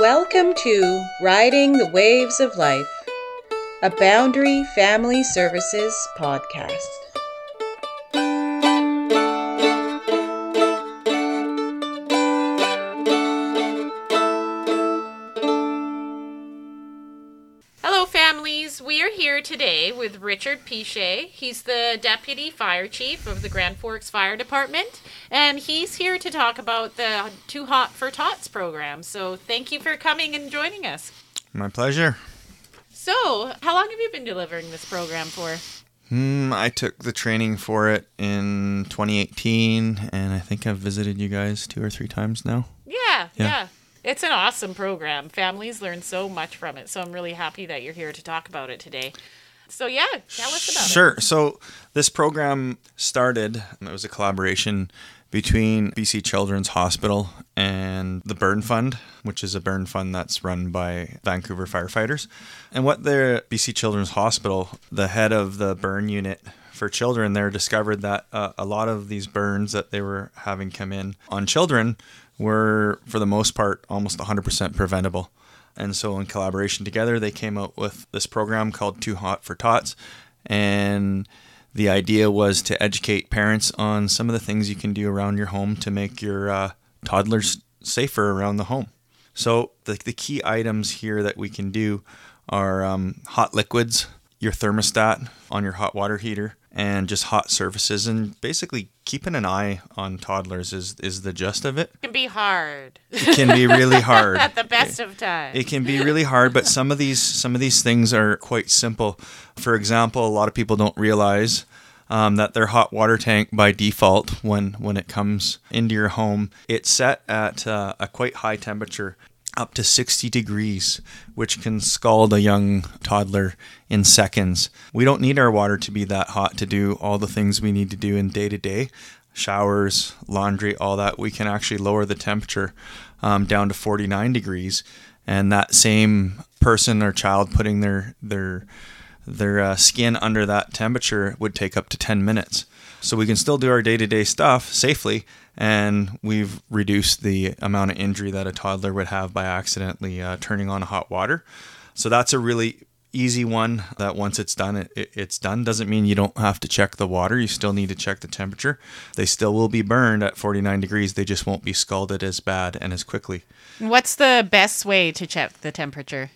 Welcome to Riding the Waves of Life, a Boundary Family Services podcast. Hello, families. We are here today with Richard Piche. He's the Deputy Fire Chief of the Grand Forks Fire Department, and he's here to talk about the Too Hot for Tots program. So, thank you for coming and joining us. My pleasure. So, how long have you been delivering this program for? Hmm, I took the training for it in 2018, and I think I've visited you guys two or three times now. Yeah, yeah. Yeah. It's an awesome program. Families learn so much from it. So, I'm really happy that you're here to talk about it today. So, yeah, tell us about it. Sure. So this program started. It was a collaboration between BC Children's Hospital and the Burn Fund, which is a burn fund that's run by Vancouver firefighters. And what the BC Children's Hospital, the head of the burn unit for children there, discovered that uh, a lot of these burns that they were having come in on children were, for the most part, almost 100% preventable. And so, in collaboration together, they came out with this program called Too Hot for Tots. And the idea was to educate parents on some of the things you can do around your home to make your uh, toddlers safer around the home. So, the, the key items here that we can do are um, hot liquids, your thermostat on your hot water heater, and just hot surfaces. And basically, keeping an eye on toddlers is, is the gist of it. It can be hard It can be really hard. at the best of times. It can be really hard, but some of these some of these things are quite simple. For example, a lot of people don't realize um, that their hot water tank by default, when when it comes into your home, it's set at uh, a quite high temperature, up to 60 degrees, which can scald a young toddler in seconds. We don't need our water to be that hot to do all the things we need to do in day to day showers, laundry, all that, we can actually lower the temperature um, down to 49 degrees. And that same person or child putting their their their uh, skin under that temperature would take up to 10 minutes. So we can still do our day-to-day stuff safely, and we've reduced the amount of injury that a toddler would have by accidentally uh, turning on hot water. So that's a really easy one that once it's done it, it, it's done. Doesn't mean you don't have to check the water. You still need to check the temperature. They still will be burned at 49 degrees. They just won't be scalded as bad and as quickly. What's the best way to check the temperature?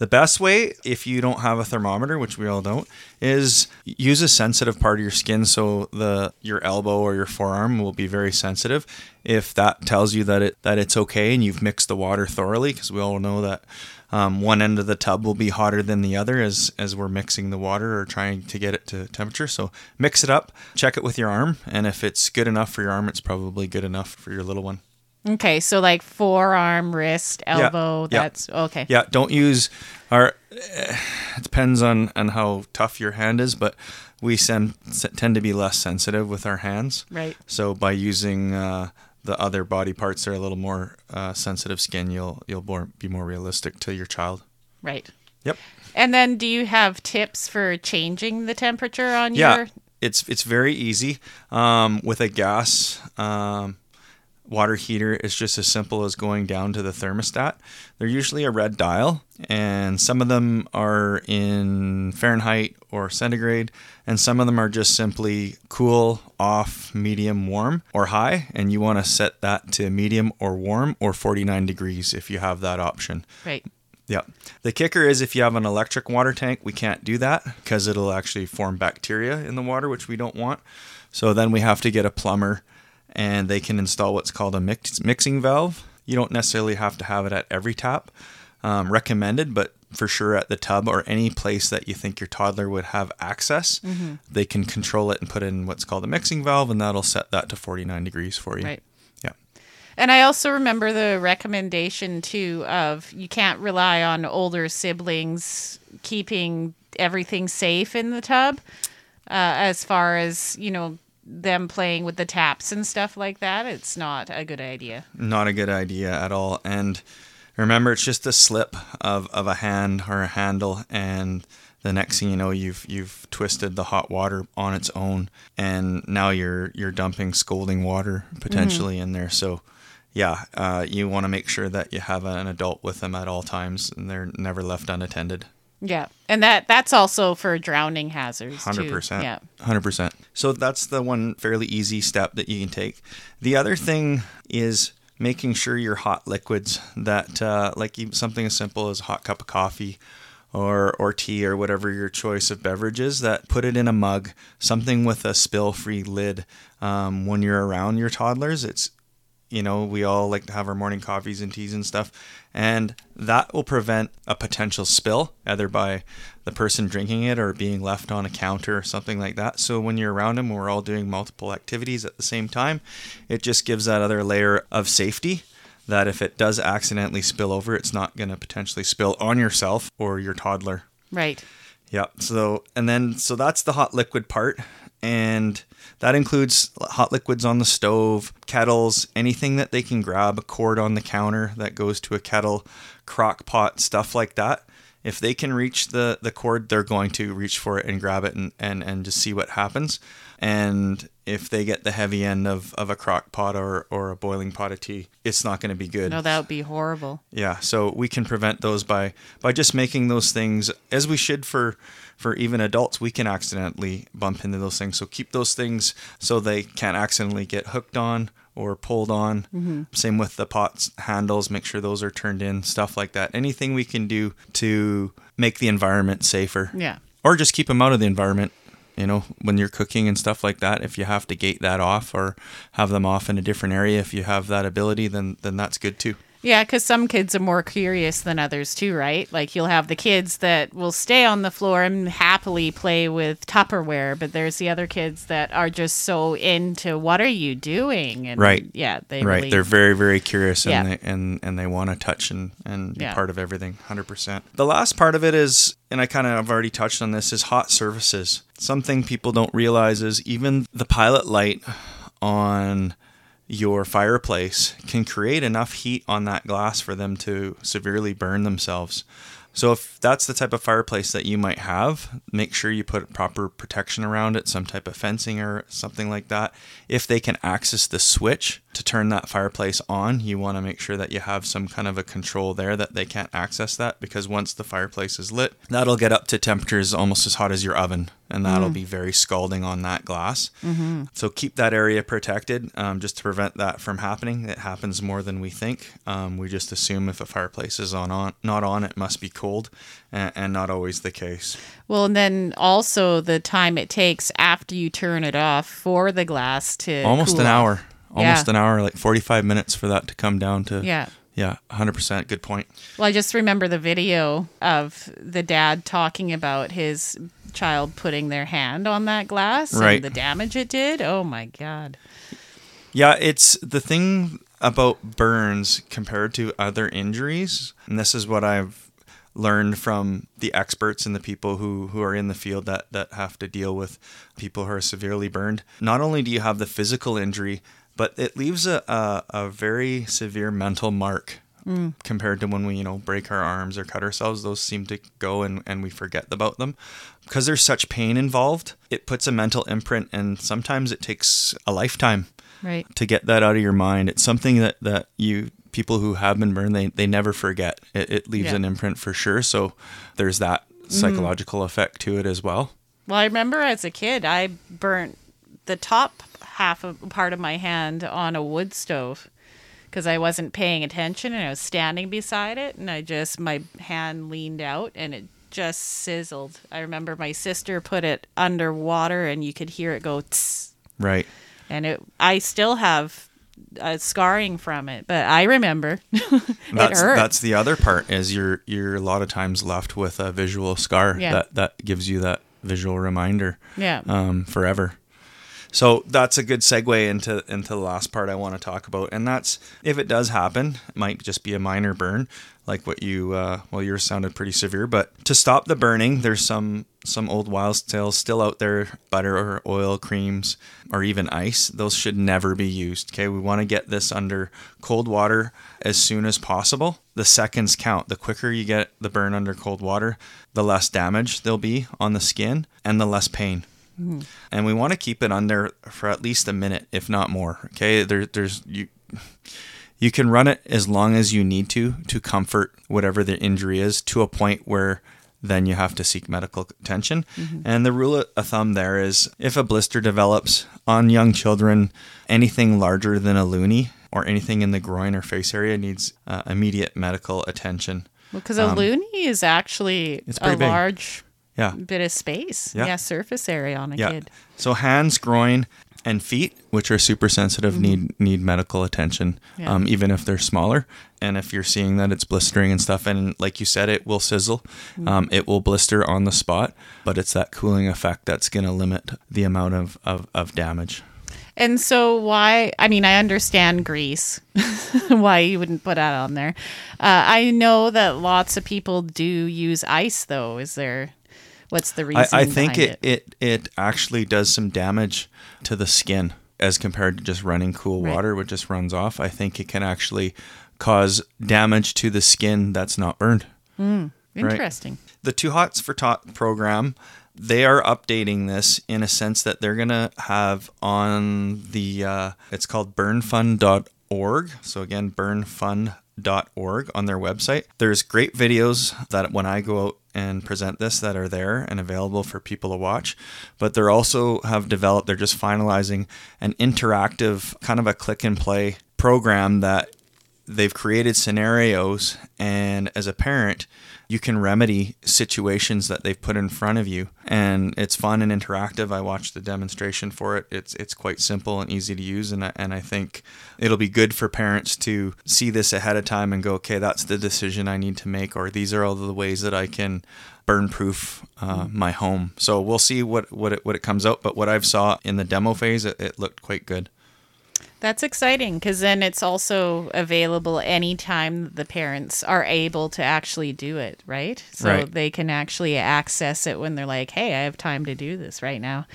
The best way if you don't have a thermometer which we all don't is use a sensitive part of your skin so the your elbow or your forearm will be very sensitive. If that tells you that it that it's okay and you've mixed the water thoroughly because we all know that um, one end of the tub will be hotter than the other as as we're mixing the water or trying to get it to temperature. So mix it up check it with your arm and if it's good enough for your arm it's probably good enough for your little one Okay, so like forearm, wrist, elbow. yeah. That's okay. Yeah, don't use our. eh, It depends on on how tough your hand is, but we send, tend to be less sensitive with our hands. Right. So by using uh, the other body parts that are a little more uh, sensitive skin, you'll you'll more, be more realistic to your child. Right. Yep. And then, do you have tips for changing the temperature on Yeah, your? it's it's very easy. Um, with a gas um, water heater, is just as simple as going down to the thermostat. They're usually a red dial, and some of them are in Fahrenheit or centigrade, and some of them are just simply cool, off, medium, warm, or high. And you want to set that to medium or warm or 49 degrees if you have that option. Right. Yeah. The kicker is if you have an electric water tank, we can't do that because it'll actually form bacteria in the water, which we don't want. So then we have to get a plumber and they can install what's called a mix- mixing valve. You don't necessarily have to have it at every tap. Um, recommended, but for sure at the tub or any place that you think your toddler would have access, they can control it and put in what's called a mixing valve, and that'll set that to 49 degrees for you. Right. Yeah. And I also remember the recommendation too of you can't rely on older siblings keeping everything safe in the tub, uh, as far as you know them playing with the taps and stuff like that. It's not a good idea. not a good idea at all. And remember, it's just a slip of, of a hand or a handle, and the next thing you know, you've you've twisted the hot water on its own, and now you're you're dumping scalding water potentially in there. So yeah, uh, you want to make sure that you have an adult with them at all times and they're never left unattended. Yeah, and that that's also for drowning hazards. Hundred too. percent. Yeah. Hundred percent. So that's the one fairly easy step that you can take. The other thing is making sure your hot liquids that uh, like something as simple as a hot cup of coffee or or tea or whatever your choice of beverages that put it in a mug something with a spill free lid um, when you're around your toddlers it's you know we all like to have our morning coffees and teas and stuff and that will prevent a potential spill either by the person drinking it or being left on a counter or something like that so when you're around them we're all doing multiple activities at the same time it just gives that other layer of safety that if it does accidentally spill over it's not going to potentially spill on yourself or your toddler Right. yeah. So and then so that's the hot liquid part, and that includes hot liquids on the stove, kettles, anything that they can grab, a cord on the counter that goes to a kettle, crock pot, stuff like that. If they can reach the the cord, they're going to reach for it and grab it and and, and just see what happens. And if they get the heavy end of, of a crock pot or, or a boiling pot of tea, it's not going to be good. No, that would be horrible. Yeah, so we can prevent those by by just making those things as we should for for even adults. We can accidentally bump into those things, so keep those things so they can't accidentally get hooked on or pulled on. Mm-hmm. Same with the pots handles. Make sure those are turned in, stuff like that. Anything we can do to make the environment safer, Yeah. or just keep them out of the environment. You know, when you're cooking and stuff like that, if you have to gate that off or have them off in a different area, if you have that ability, then then that's good too. Yeah, because some kids are more curious than others too, right? Like you'll have the kids that will stay on the floor and happily play with Tupperware, but there's the other kids that are just so into what are you doing? And Right. Yeah, they right really, they're very very curious and Yeah. they, and and they want to touch and and be Yeah. part of everything 100% the last part of it is and i kind of have already touched on this is hot surfaces something people don't realize is even the pilot light on your fireplace can create enough heat on that glass for them to severely burn themselves so if that's the type of fireplace that you might have, make sure you put proper protection around it, some type of fencing or something like that. If they can access the switch to turn that fireplace on, you want to make sure that you have some kind of a control there that they can't access that because once the fireplace is lit, that'll get up to temperatures almost as hot as your oven and that'll be very scalding on that glass. So keep that area protected um, just to prevent that from happening. It happens more than we think. Um, we just assume if a fireplace is on, on not on, it must be cold, and, and not always the case. Well, and then also the time it takes after you turn it off for the glass to Almost cool an off. hour. Almost Yeah. an hour, like 45 minutes for that to come down to. Yeah. Yeah, 100%. Good point. Well, I just remember the video of the dad talking about his child putting their hand on that glass Right. and the damage it did. Oh my god. Yeah, it's the thing about burns compared to other injuries, and this is what I've learned from the experts and the people who, who are in the field that, that have to deal with people who are severely burned. Not only do you have the physical injury, but it leaves a, a, a very severe mental mark Mm. compared to when we, you know, break our arms or cut ourselves. Those seem to go and, and we forget about them. Because there's such pain involved, it puts a mental imprint and sometimes it takes a lifetime Right. to get that out of your mind. It's something that, that you people who have been burned they, they never forget. It, it leaves Yeah. an imprint for sure. So there's that mm-hmm. psychological effect to it as well. Well, I remember as a kid, I burnt the top half of part of my hand on a wood stove because I wasn't paying attention and I was standing beside it and I just my hand leaned out and it just sizzled. I remember my sister put it underwater and you could hear it go tss, Right. and it I still have uh, scarring from it, but I remember That's that's the other part is you're you're a lot of times left with a visual scar Yeah. that that gives you that visual reminder yeah. um, forever. So that's a good segue into into the last part I want to talk about, and that's if it does happen, it might just be a minor burn, like what you uh, well yours sounded pretty severe. But to stop the burning, there's some some old wild tales still out there, butter or oil, creams, or even ice. Those should never be used. Okay, we want to get this under cold water as soon as possible. The seconds count. The quicker you get the burn under cold water, the less damage there'll be on the skin and the less pain and we want to keep it under for at least a minute, if not more. Okay, there, there's you. You can run it as long as you need to to comfort whatever the injury is to a point where then you have to seek medical attention. And the rule of thumb there is if a blister develops on young children, anything larger than a loonie or anything in the groin or face area needs uh, immediate medical attention. Because a loonie is actually Um, a big. large Yeah. bit of space. Yeah. Yeah, surface area on a Yeah. kid. So hands, groin, and feet, which are super sensitive, need need medical attention, Mm-hmm. Yeah. um, even if they're smaller. And if you're seeing that it's blistering and stuff, and like you said, it will sizzle, Mm-hmm. um, it will blister on the spot, but it's that cooling effect that's going to limit the amount of, of, of damage. And so, why? I mean, I understand grease, why you wouldn't put that on there. Uh, I know that lots of people do use ice, though. Is there? What's the reason? I, I think it, it it actually does some damage to the skin as compared to just running cool Right. water, which just runs off. I think it can actually cause damage to the skin that's not burned. Interesting. the Too Hots for Tot program, they are updating this in a sense that they're gonna have on the uh, it's called burnfund.org. So again, burnfund.org on their website. There's great videos that when I go out and present this that are there and available for people to watch. But they're also have developed, they're just finalizing an interactive kind of a click and play program that they've created scenarios and as a parent you can remedy situations that they've put in front of you and it's fun and interactive. I watched the demonstration for it. It's it's quite simple and easy to use and I, and I think it'll be good for parents to see this ahead of time and go okay that's the decision i need to make or these are all the ways that i can burn proof uh, my home. So we'll see what what it, what it comes out but what i've saw in the demo phase it, it looked quite good That's exciting because then it's also available anytime the parents are able to actually do it, right? So Right. they can actually access it when they're like, hey, I have time to do this right now.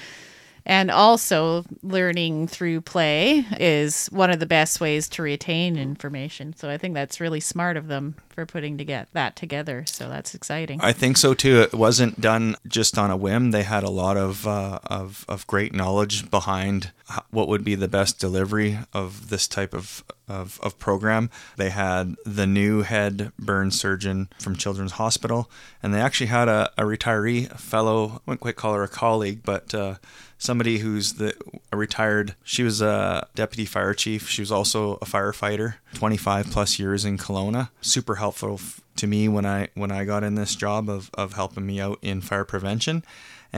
And also, learning through play is one of the best ways to retain information. So I think that's really smart of them for putting to get that together. So that's exciting. I think so too. It wasn't done just on a whim. They had a lot of uh, of of great knowledge behind what would be the best delivery of this type of, of of program. They had the new head burn surgeon from Children's Hospital, and they actually had a, a retiree, a fellow. I wouldn't quite call her a colleague, but uh, somebody who's the a retired. She was a deputy fire chief. She was also a firefighter, 25 plus years in Kelowna. Super helpful f- to me when I when I got in this job of of helping me out in fire prevention.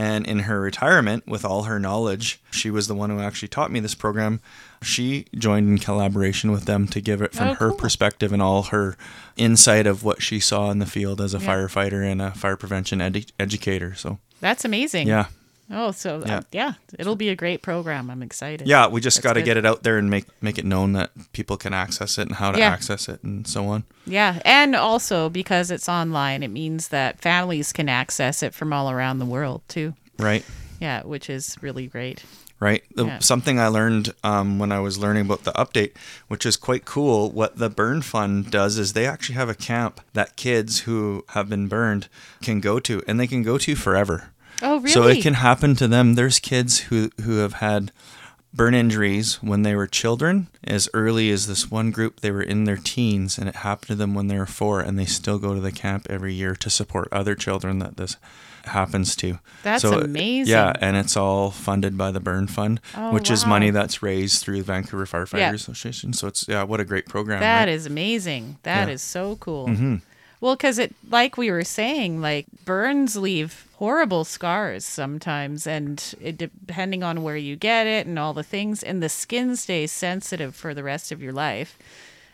And in her retirement, with all her knowledge, she was the one who actually taught me this program. She joined in collaboration with them to give it from Oh, her cool. perspective and all her insight of what she saw in the field as a Yeah. firefighter and a fire prevention edu- educator. So, that's amazing. yeah. Oh, so Yeah. yeah. yeah, it'll be a great program. I'm excited. Yeah, we just got to get it out there and make make it known that people can access it and how to Yeah. access it and so on. Yeah, and also because it's online, it means that families can access it from all around the world too. Right. Yeah, which is really great. Right. The, Yeah. Something I learned um, when I was learning about the update, which is quite cool. What the Burn Fund does is they actually have a camp that kids who have been burned can go to, and they can go to forever. Oh, really? So it can happen to them. There's kids who who have had burn injuries when they were children, as early as this one group. They were in their teens, and it happened to them when they were four, and they still go to the camp every year to support other children that this happens to. That's So, amazing. Yeah, and it's all funded by the Burn Fund, Oh, which is money that's raised through the Vancouver Firefighters Yeah. Association. So it's yeah, what a great program. That right? is amazing. That Yeah. is so cool. Mm-hmm. Well, because it, like we were saying, like burns leave horrible scars sometimes, and it, depending on where you get it and all the things, and the skin stays sensitive for the rest of your life.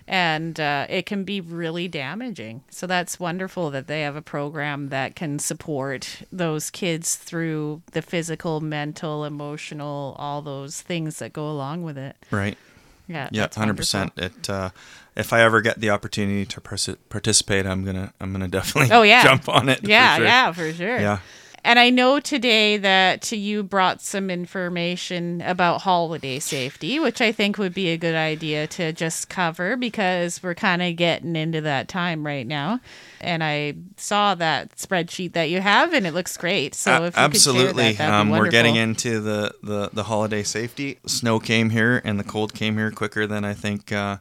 And uh, it can be really damaging. So that's wonderful that they have a program that can support those kids through the physical, mental, emotional, all those things that go along with it. right. Yeah. Yeah, hundred percent. It. Uh, if I ever get the opportunity to participate, I'm gonna I'm gonna definitely Oh, yeah. jump on it. for Yeah, sure. yeah, for sure. Yeah. And I know today that you brought some information about holiday safety, which I think would be a good idea to just cover because we're kind of getting into that time right now. And I saw that spreadsheet that you have, and it looks great. So you absolutely, that, um, we're getting into the, the the holiday safety. Snow came here, and the cold came here quicker than I think uh,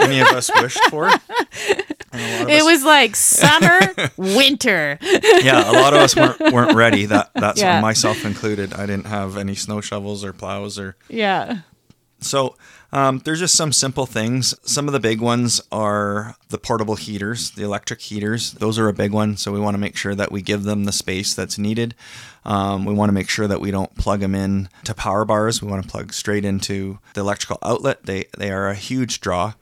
any of us wished for. And a lot of It us- was like summer, winter. yeah, a lot of us weren't weren't ready. That that's Yeah. myself included. I didn't have any snow shovels or plows or Yeah. so um, there's just some simple things. Some of the big ones are the portable heaters, the electric heaters. Those are a big one. So we want to make sure that we give them the space that's needed. Um, we want to make sure that we don't plug them in to power bars. We want to plug straight into the electrical outlet. They they are a huge draw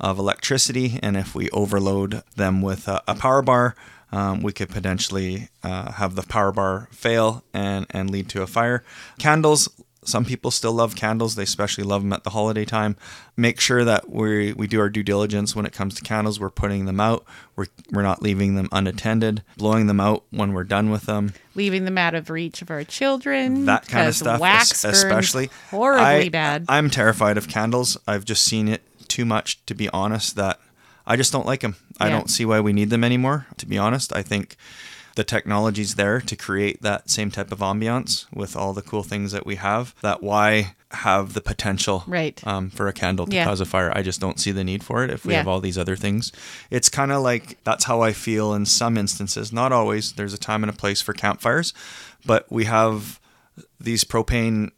of electricity, and if we overload them with a, a power bar, um, we could potentially uh, have the power bar fail and and lead to a fire. Candles. Some people still love candles. They especially love them at the holiday time. Make sure that we we do our due diligence when it comes to candles. We're putting them out. We're we're not leaving them unattended. Blowing them out when we're done with them. Leaving them out of reach of our children. That kind of stuff. Wax es- especially horribly I, bad. I'm terrified of candles. I've just seen it too much to be honest. That I just don't like them. I don't see why we need them anymore. To be honest, I think the technology's there to create that same type of ambiance with all the cool things that we have. That why have the potential Right. um, for a candle to Yeah. cause a fire. I just don't see the need for it if we Yeah. have all these other things. It's kind of like that's how I feel in some instances. Not always. There's a time and a place for campfires, but we have these propane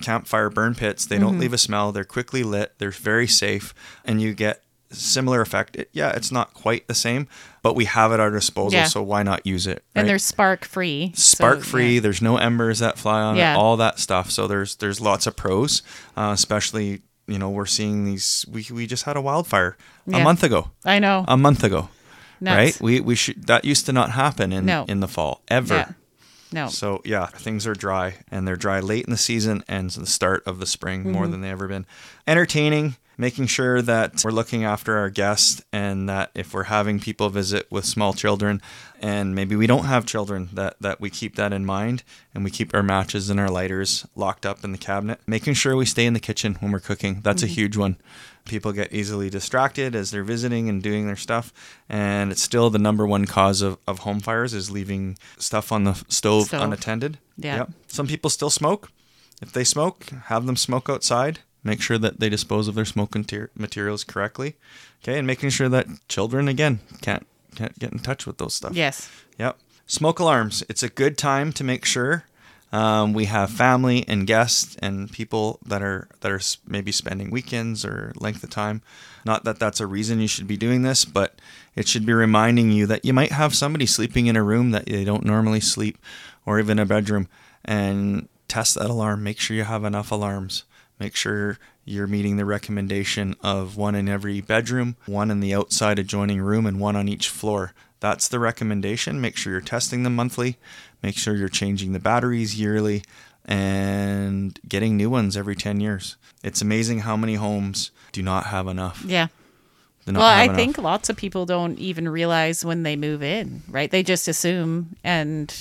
campfire burn pits. They Mm-hmm. don't leave a smell. They're quickly lit. They're very safe, and you get similar effect. It, yeah, it's not quite the same, but we have it at our disposal. Yeah. So why not use it? and they're spark free. spark free. There's no embers that fly on Yeah. it. All that stuff. So there's there's lots of pros, uh, especially you know we're seeing these. We we just had a wildfire a month ago. I know. A month ago, Nuts. right? We we should that used to not happen in No. in the fall ever. No. So yeah, things are dry, and they're dry late in the season and the start of the spring more Mm-hmm. than they ever been. Entertaining, making sure that we're looking after our guests, and that if we're having people visit with small children, and maybe we don't have children, that that we keep that in mind, and we keep our matches and our lighters locked up in the cabinet. Making sure we stay in the kitchen when we're cooking. That's Mm-hmm. a huge one. People get easily distracted as they're visiting and doing their stuff, and it's still the number one cause of, of home fires is leaving stuff on the stove, Stove. unattended. Yeah. Yep. Some people still smoke. If they smoke, have them smoke outside. Make sure that they dispose of their smoke mater- materials correctly. Okay, and making sure that children again can't can't get in touch with those stuff. yes. Yep. Smoke alarms. It's a good time to make sure um, we have family and guests and people that are that are maybe spending weekends or length of time. Not that that's a reason you should be doing this, but it should be reminding you that you might have somebody sleeping in a room that they don't normally sleep, or even a bedroom, and test that alarm. Make sure you have enough alarms. Make sure you're meeting the recommendation of one in every bedroom, one in the outside adjoining room, and one on each floor. That's the recommendation. Make sure you're testing them monthly. Make sure you're changing the batteries yearly and getting new ones every 10 years. It's amazing how many homes do not have enough. Yeah. Well, I enough. think lots of people don't even realize when they move in, right? They just assume, and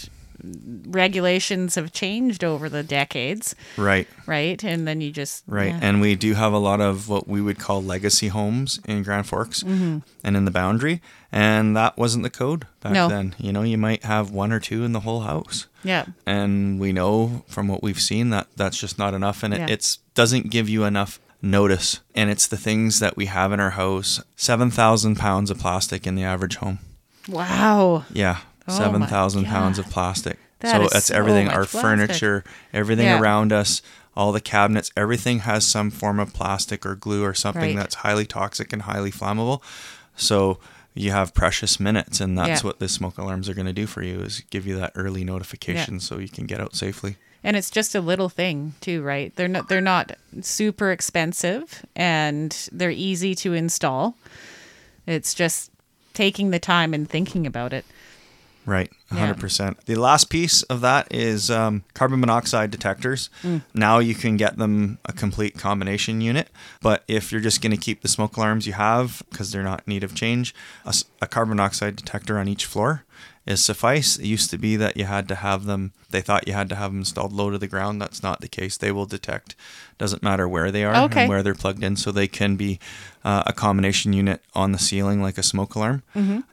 regulations have changed over the decades, Right. right? And then you just Right. yeah. And we do have a lot of what we would call legacy homes in Grand Forks Mm-hmm. and in the boundary. And that wasn't the code back No. then. You know, you might have one or two in the whole house. yeah, And we know from what we've seen that that's just not enough. And it Yeah. it's, doesn't give you enough notice. And it's the things that we have in our house 7,000 pounds of plastic in the average home. wow, Yeah. Oh 7,000 pounds of plastic. That so that's so everything our plastic. furniture, everything Yeah. around us, all the cabinets, everything has some form of plastic or glue or something Right. that's highly toxic and highly flammable. So you have precious minutes and that's Yeah. what the smoke alarms are going to do for you is give you that early notification so you can get out safely. and it's just a little thing too, right? They're not they're not super expensive, and they're easy to install. It's just taking the time and thinking about it. Right, 100%. The last piece of that is um, carbon monoxide detectors. Mm. Now you can get them a complete combination unit, but if you're just going to keep the smoke alarms you have because they're not in need of change, a carbon monoxide detector on each floor is suffice. It used to be that you had to have them, they thought you had to have them installed low to the ground. That's not the case. They will detect, doesn't matter where they are Okay. and where they're plugged in, so they can be uh, a combination unit on the ceiling like a smoke alarm.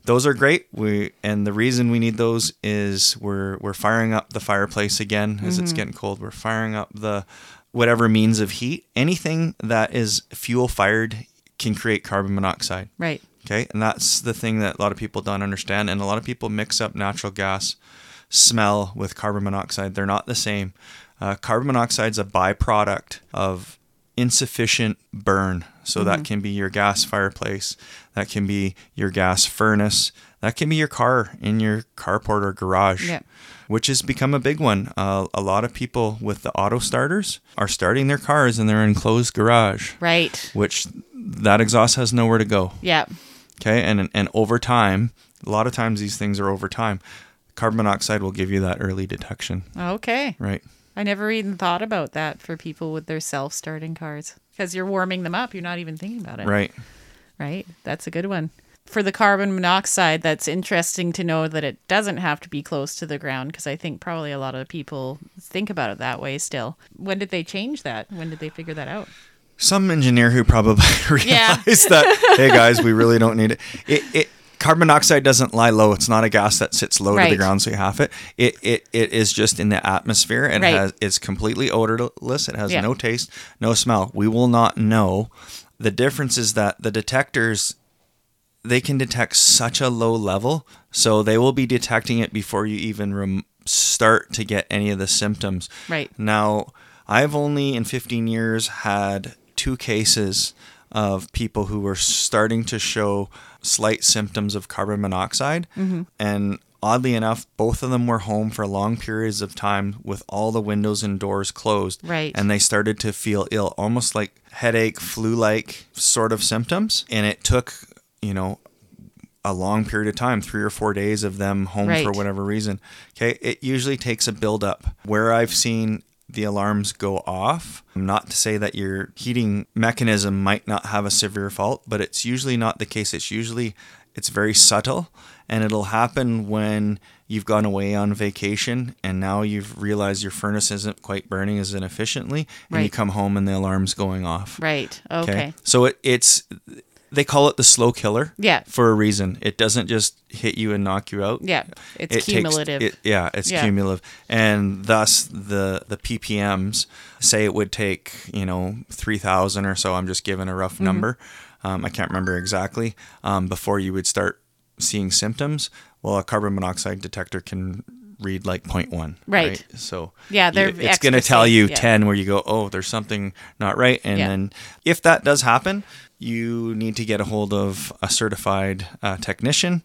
Those are great. We and the reason we need those is we're we're firing up the fireplace again as it's getting cold. We're firing up the whatever means of heat. Anything that is fuel fired can create carbon monoxide. Right. Okay, and that's the thing that a lot of people don't understand, and a lot of people mix up natural gas smell with carbon monoxide. They're not the same. Uh, carbon monoxide is a byproduct of insufficient burn. So Mm-hmm. that can be your gas fireplace, that can be your gas furnace, that can be your car in your carport or garage. Yeah. Which has become a big one. Uh, a lot of people with the auto starters are starting their cars in their enclosed garage, Right. which that exhaust has nowhere to go. Yeah. Okay, and and over time, a lot of times these things are over time. Carbon monoxide will give you that early detection, Okay. right? I never even thought about that for people with their self-starting cars because you're warming them up. You're not even thinking about it. Right. Right. That's a good one. For the carbon monoxide, that's interesting to know that it doesn't have to be close to the ground because I think probably a lot of people think about it that way still. When did they change that? When did they figure that out? Some engineer who probably realized Yeah. that hey guys, we really don't need it. It it carbon monoxide doesn't lie low. It's not a gas that sits low to the ground so you have it. It it it is just in the atmosphere and Right. has it's completely odorless. It has Yeah. no taste, no smell. We will not know. The difference is that the detectors they can detect such a low level, so they will be detecting it before you even rem- start to get any of the symptoms. Right. Now, I've only in 15 years had two cases of people who were starting to show slight symptoms of carbon monoxide. Mm-hmm. And oddly enough, both of them were home for long periods of time with all the windows and doors closed. Right. And they started to feel ill, almost like headache, flu like sort of symptoms. And it took, you know, a long period of time, three or four days of them home for whatever reason. Okay, it usually takes a build up. Where I've seen the alarms go off, not to say that your heating mechanism might not have a severe fault, but it's usually not the case. It's usually it's very subtle and it'll happen when you've gone away on vacation and now you've realized your furnace isn't quite burning as inefficiently and you come home and the alarm's going off. Right. Okay. So it, it's they call it the slow killer. Yeah. For a reason. It doesn't just hit you and knock you out. Yeah. It's It takes- cumulative. it- yeah, it's Yeah. cumulative, and thus the the ppms say it would take you know three thousand or so. I'm just giving a rough Mm-hmm. number. Um, I can't remember exactly. Um, before you would start seeing symptoms. Well, a carbon monoxide detector can read like 0.1 Right. so Yeah, they're you- it's going to tell you yeah. 10 where you go oh there's something not right and Yeah. then if that does happen you need to get a hold of a certified uh, technician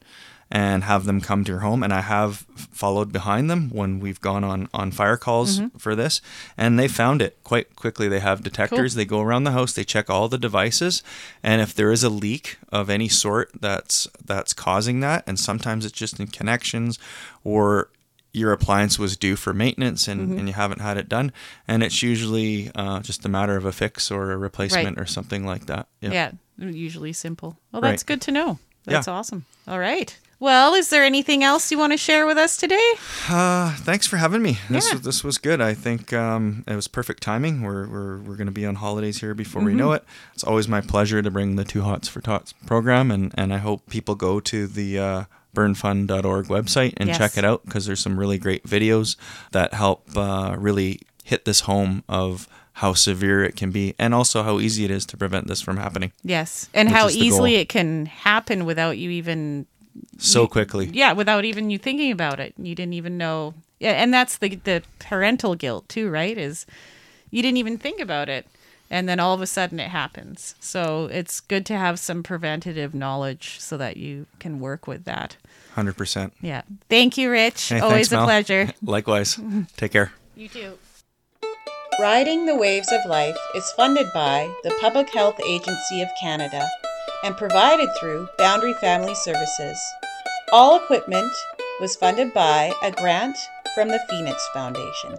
and have them come to your home and i have followed behind them when we've gone on on fire calls Mm-hmm. for this and they found it quite quickly they have detectors they go around the house they check all the devices and if there is a leak of any sort that's that's causing that and sometimes it's just in connections or your appliance was due for maintenance and, Mm-hmm. and you haven't had it done and it's usually uh, just a matter of a fix or a replacement or something like that yeah. Usually simple. Well, Right. that's good to know. That's Yeah. awesome. All right. Well, is there anything else you want to share with us today? Uh, thanks for having me. This Yeah. was this was good. I think um, it was perfect timing. We're we're, we're going to be on holidays here before Mm-hmm. we know it. It's always my pleasure to bring the Too Hots for Tots program, and and I hope people go to the uh, burnfund.org website and Yes. check it out because there's some really great videos that help uh, really hit this home of how severe it can be and also how easy it is to prevent this from happening Yes. And how easily goal. it can happen without you even so quickly. yeah, without even you thinking about it. You didn't even know. Yeah, and that's the the parental guilt too, right? Is you didn't even think about it, and then all of a sudden it happens. So it's good to have some preventative knowledge so that you can work with that. 100%. Yeah. Thank you, Rich. Hey, Always thanks, a Mel. pleasure. Likewise. Take care. You too. Riding the Waves of Life is funded by the Public Health Agency of Canada and provided through Boundary Family Services. All equipment was funded by a grant from the Phoenix Foundation.